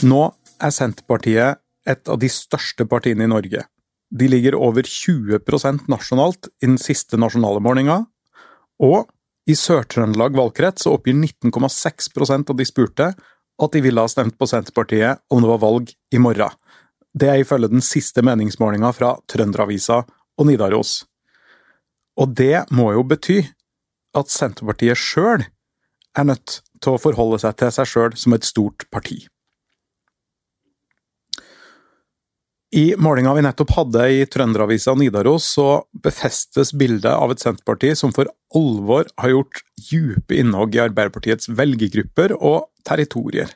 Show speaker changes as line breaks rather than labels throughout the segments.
Nå er Senterpartiet et av de største partiene i Norge. De ligger over 20% nasjonalt i den siste nasjonale målinga, og i Sør-Trøndelag valgkrets oppgir 19,6 av de spurte at de ville ha stemt på Senterpartiet om det var valg i morgen. Det er ifølge den siste meningsmålinga fra Trønderavisa og Nidaros. Og det må jo bety at Senterpartiet sjøl er nødt til å forholde seg til seg sjøl som et stort parti. I målinga vi nettopp hadde i Trønderavisa Nidaros, så befestes bildet av et Senterparti som for alvor har gjort dype innhogg i Arbeiderpartiets velgergrupper og territorier.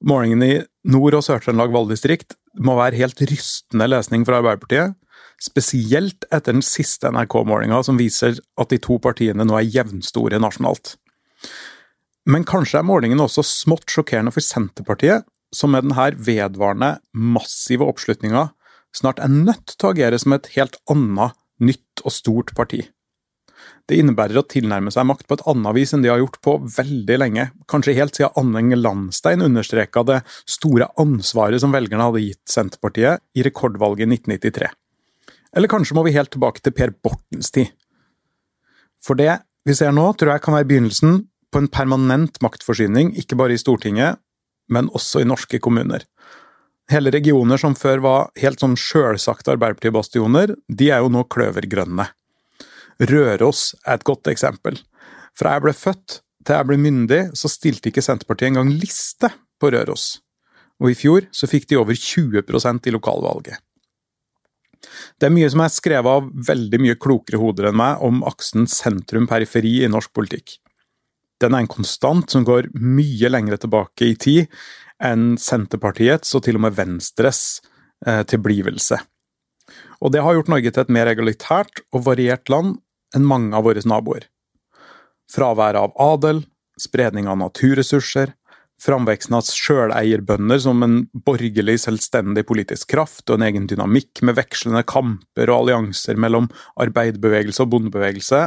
Målingen i Nord- og Sør-Trøndelag valgdistrikt må være helt rystende lesning for Arbeiderpartiet, spesielt etter den siste NRK-målinga som viser at de to partiene nå er jevnstore nasjonalt. Men kanskje er målingen også smått sjokkerende for Senterpartiet, som med denne vedvarende, massive oppslutninga snart er nødt til å agere som et helt annet, nytt og stort parti. Det innebærer å tilnærme seg makt på et annet vis enn de har gjort på veldig lenge, kanskje helt siden Anne Landstein understreka det store ansvaret som velgerne hadde gitt Senterpartiet i rekordvalget i 1993. Eller kanskje må vi helt tilbake til Per Bortens tid. For det vi ser nå, tror jeg kan være begynnelsen på en permanent maktforsyning, ikke bare i Stortinget, men også i norske kommuner. Hele regioner som før var helt sånn sjølsagte Arbeiderparti-bastioner, de er jo nå kløvergrønne. Røros er et godt eksempel. Fra jeg ble født til jeg ble myndig, så stilte ikke Senterpartiet engang liste på Røros. Og i fjor så fikk de over 20% i lokalvalget. Det er mye som er skrevet av veldig mye klokere hoder enn meg om aksen sentrum-periferi i norsk politikk den er en konstant som går mye lengre tilbake i tid enn Senterpartiets og til og med Venstres eh, tilblivelse. Og det har gjort Norge til et mer egalitært og variert land enn mange av våre naboer. Fraværet av adel, spredning av naturressurser, framveksten av sjøleierbønder som en borgerlig, selvstendig politisk kraft og en egen dynamikk med vekslende kamper og allianser mellom arbeiderbevegelse og bondebevegelse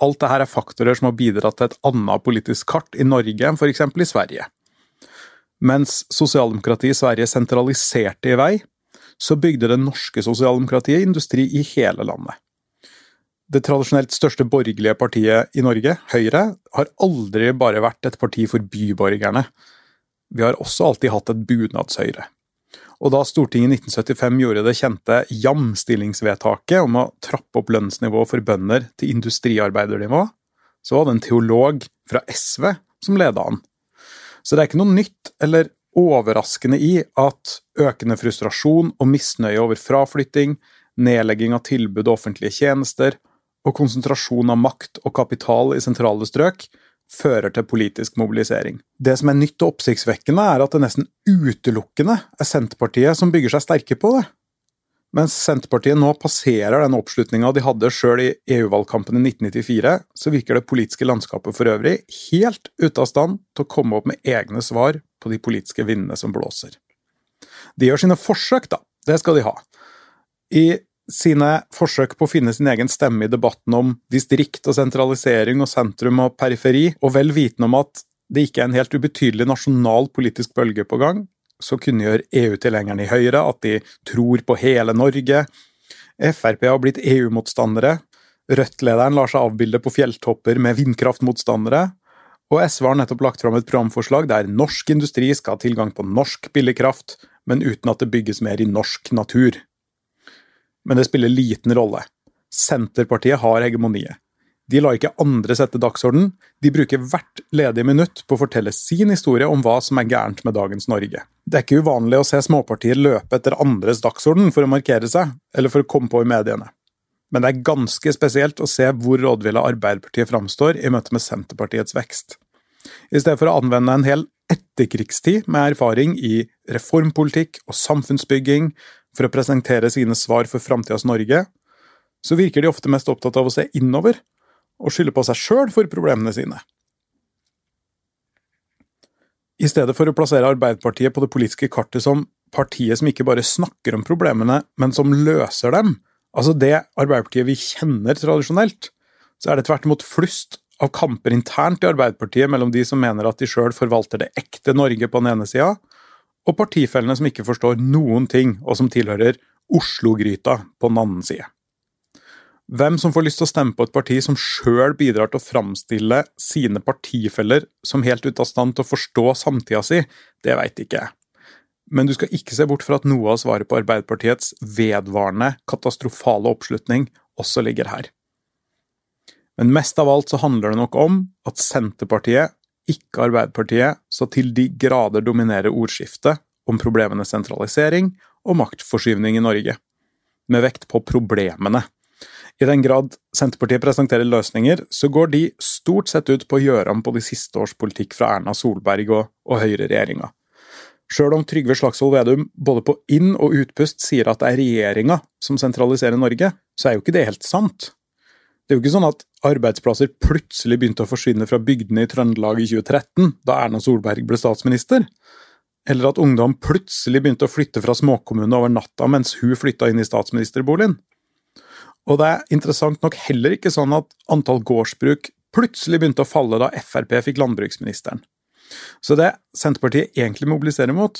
Alt dette er faktorer som har bidratt til et annet politisk kart i Norge enn f.eks. i Sverige. Mens sosialdemokratiet i Sverige sentraliserte i vei, så bygde det norske sosialdemokratiet industri i hele landet. Det tradisjonelt største borgerlige partiet i Norge, Høyre, har aldri bare vært et parti for byborgerne. Vi har også alltid hatt et bunadshøyre. Og da Stortinget i 1975 gjorde det kjente jamstillingsvedtaket om å trappe opp lønnsnivået for bønder til industriarbeidernivå, så var det en teolog fra SV som leda an. Så det er ikke noe nytt eller overraskende i at økende frustrasjon og misnøye over fraflytting, nedlegging av tilbud og offentlige tjenester og konsentrasjon av makt og kapital i sentrale strøk fører til politisk mobilisering. Det som er nytt og oppsiktsvekkende, er at det nesten utelukkende er Senterpartiet som bygger seg sterke på det. Mens Senterpartiet nå passerer den oppslutninga de hadde sjøl i EU-valgkampen i 1994, så virker det politiske landskapet for øvrig helt ute av stand til å komme opp med egne svar på de politiske vindene som blåser. De gjør sine forsøk, da. Det skal de ha. I sine forsøk på å finne sin egen stemme i debatten om distrikt og sentralisering og sentrum og periferi, og vel vitende om at det ikke er en helt ubetydelig nasjonal politisk bølge på gang, så kunngjør EU-tilhengerne i Høyre at de tror på hele Norge. Frp har blitt EU-motstandere. Rødt-lederen lar seg avbilde på fjelltopper med vindkraftmotstandere. Og SV har nettopp lagt fram et programforslag der norsk industri skal ha tilgang på norsk billig kraft, men uten at det bygges mer i norsk natur men det spiller liten rolle. Senterpartiet har hegemoniet. De lar ikke andre sette dagsorden, de bruker hvert ledige minutt på å fortelle sin historie om hva som er gærent med dagens Norge. Det er ikke uvanlig å se småpartier løpe etter andres dagsorden for å markere seg, eller for å komme på i mediene. Men det er ganske spesielt å se hvor rådville Arbeiderpartiet framstår i møte med Senterpartiets vekst. I stedet for å anvende en hel etterkrigstid med erfaring i reformpolitikk og samfunnsbygging for å presentere sine svar for framtidas Norge, så virker de ofte mest opptatt av å se innover og skylde på seg sjøl for problemene sine. I stedet for å plassere Arbeiderpartiet på det politiske kartet som partiet som ikke bare snakker om problemene, men som løser dem, altså det Arbeiderpartiet vi kjenner tradisjonelt, så er det tvert imot flust av kamper internt i Arbeiderpartiet mellom de som mener at de sjøl forvalter det ekte Norge på den ene sida, og partifellene som ikke forstår noen ting, og som tilhører Oslo-gryta på den annen side. Hvem som får lyst til å stemme på et parti som sjøl bidrar til å framstille sine partifeller som helt ute av stand til å forstå samtida si, det veit ikke jeg. Men du skal ikke se bort fra at noe av svaret på Arbeiderpartiets vedvarende katastrofale oppslutning også ligger her. Men mest av alt så handler det nok om at Senterpartiet, ikke Arbeiderpartiet, så til de grader dominerer ordskiftet om problemenes sentralisering og maktforskyvning i Norge, med vekt på problemene. I den grad Senterpartiet presenterer løsninger, så går de stort sett ut på å gjøre om på de siste års politikk fra Erna Solberg og, og høyreregjeringa. Sjøl om Trygve Slagsvold Vedum både på inn- og utpust sier at det er regjeringa som sentraliserer Norge, så er jo ikke det helt sant. Det er jo ikke sånn at arbeidsplasser plutselig begynte å forsvinne fra bygdene i Trøndelag i 2013, da Erna Solberg ble statsminister. Eller at ungdom plutselig begynte å flytte fra småkommunene over natta mens hun flytta inn i statsministerboligen. Og det er interessant nok heller ikke sånn at antall gårdsbruk plutselig begynte å falle da Frp fikk landbruksministeren. Så det Senterpartiet egentlig mobiliserer mot,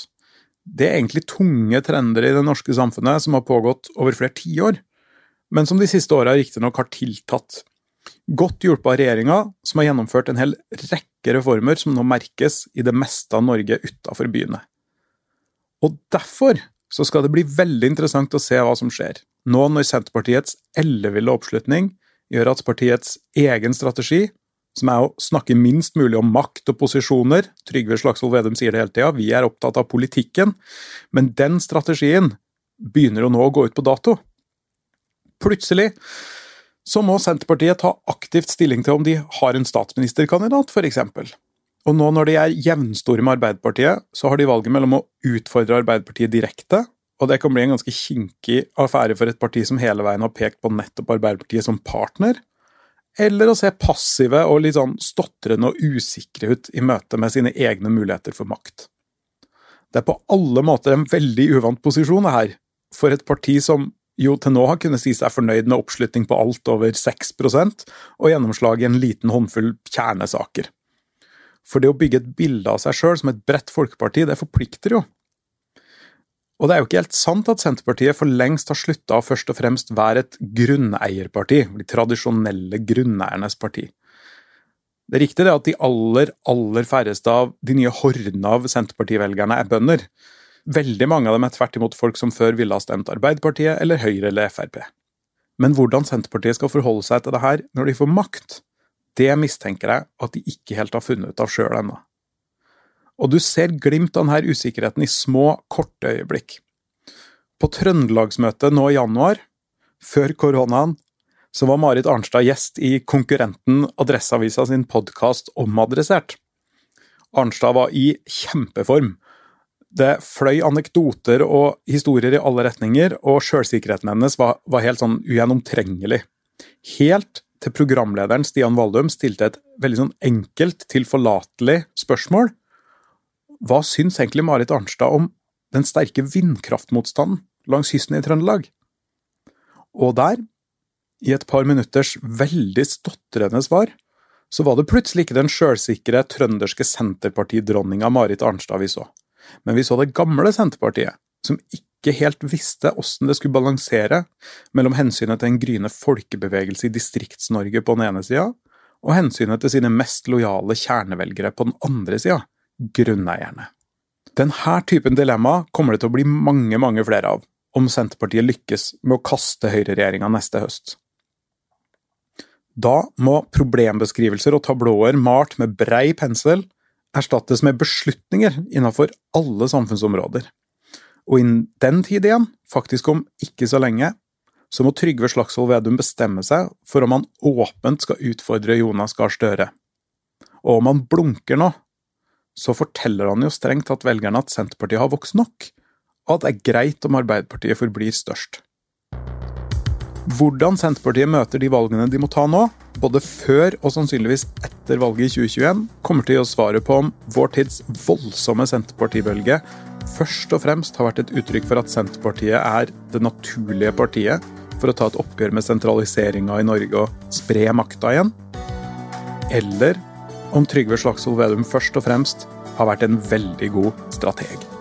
det er egentlig tunge trender i det norske samfunnet som har pågått over flere tiår, men som de siste åra riktignok har tiltatt. Godt hjulpet av regjeringa, som har gjennomført en hel rekke reformer som nå merkes i det meste av Norge utafor byene. Og derfor så skal det bli veldig interessant å se hva som skjer, nå når Senterpartiets elleville oppslutning gjør at partiets egen strategi, som er å snakke minst mulig om makt og posisjoner, Trygve Slagsvold Vedum sier det hele tida, vi er opptatt av politikken, men den strategien begynner jo nå å gå ut på dato. Plutselig så må Senterpartiet ta aktivt stilling til om de har en statsministerkandidat, f.eks. Og nå når de er jevnstore med Arbeiderpartiet, så har de valget mellom å utfordre Arbeiderpartiet direkte, og det kan bli en ganske kinkig affære for et parti som hele veien har pekt på nettopp Arbeiderpartiet som partner, eller å se passive og litt sånn stotrende og usikre ut i møte med sine egne muligheter for makt. Det er på alle måter en veldig uvant posisjon det her, for et parti som jo til nå har kunnet si seg fornøyd med oppslutning på alt over 6% og gjennomslag i en liten håndfull kjernesaker. For det å bygge et bilde av seg sjøl som et bredt folkeparti, det forplikter jo. Og det er jo ikke helt sant at Senterpartiet for lengst har slutta å først og fremst være et grunneierparti, de tradisjonelle grunneiernes parti. Det er riktig det at de aller, aller færreste av de nye hordene av Senterpartivelgerne er bønder. Veldig mange av dem er tvert imot folk som før ville ha stemt Arbeiderpartiet eller Høyre eller Frp. Men hvordan Senterpartiet skal forholde seg til det her når de får makt, det mistenker jeg at de ikke helt har funnet ut av sjøl ennå. Og du ser glimt av denne usikkerheten i små, korte øyeblikk. På Trøndelagsmøtet nå i januar, før koronaen, så var Marit Arnstad gjest i konkurrenten Adresseavisa sin podkast Omadressert. Arnstad var i kjempeform. Det fløy anekdoter og historier i alle retninger, og sjølsikkerheten hennes var, var helt sånn ugjennomtrengelig. Helt til programlederen Stian Valdum stilte et veldig sånn enkelt, tilforlatelig spørsmål. Hva syns egentlig Marit Arnstad om den sterke vindkraftmotstanden langs kysten i Trøndelag? Og der, i et par minutters veldig stotrende svar, så var det plutselig ikke den sjølsikre trønderske senterpartidronninga Marit Arnstad vi så, men vi så det gamle Senterpartiet, som ikke helt visste hvordan det skulle balansere mellom hensynet til en gryende folkebevegelse i Distrikts-Norge på den ene sida, og hensynet til sine mest lojale kjernevelgere på den andre sida, grunneierne. Denne typen dilemma kommer det til å bli mange, mange flere av, om Senterpartiet lykkes med å kaste høyreregjeringa neste høst. Da må problembeskrivelser og tablåer malt med brei pensel erstattes med beslutninger innenfor alle samfunnsområder. Og innen den tid igjen, faktisk om ikke så lenge, så må Trygve Slagsvold Vedum bestemme seg for om han åpent skal utfordre Jonas Gahr Støre. Og om han blunker nå, så forteller han jo strengt at velgerne at Senterpartiet har vokst nok, og at det er greit om Arbeiderpartiet forblir størst. Hvordan Senterpartiet møter de valgene de må ta nå, både før og sannsynligvis etter valget i 2021, kommer til å gi svaret på om vår tids voldsomme Senterpartibølge først og fremst har vært et uttrykk for at Senterpartiet er det naturlige partiet for å ta et oppgjør med sentraliseringa i Norge og spre makta igjen? Eller om Trygve Slagsvold Vedum først og fremst har vært en veldig god strateg?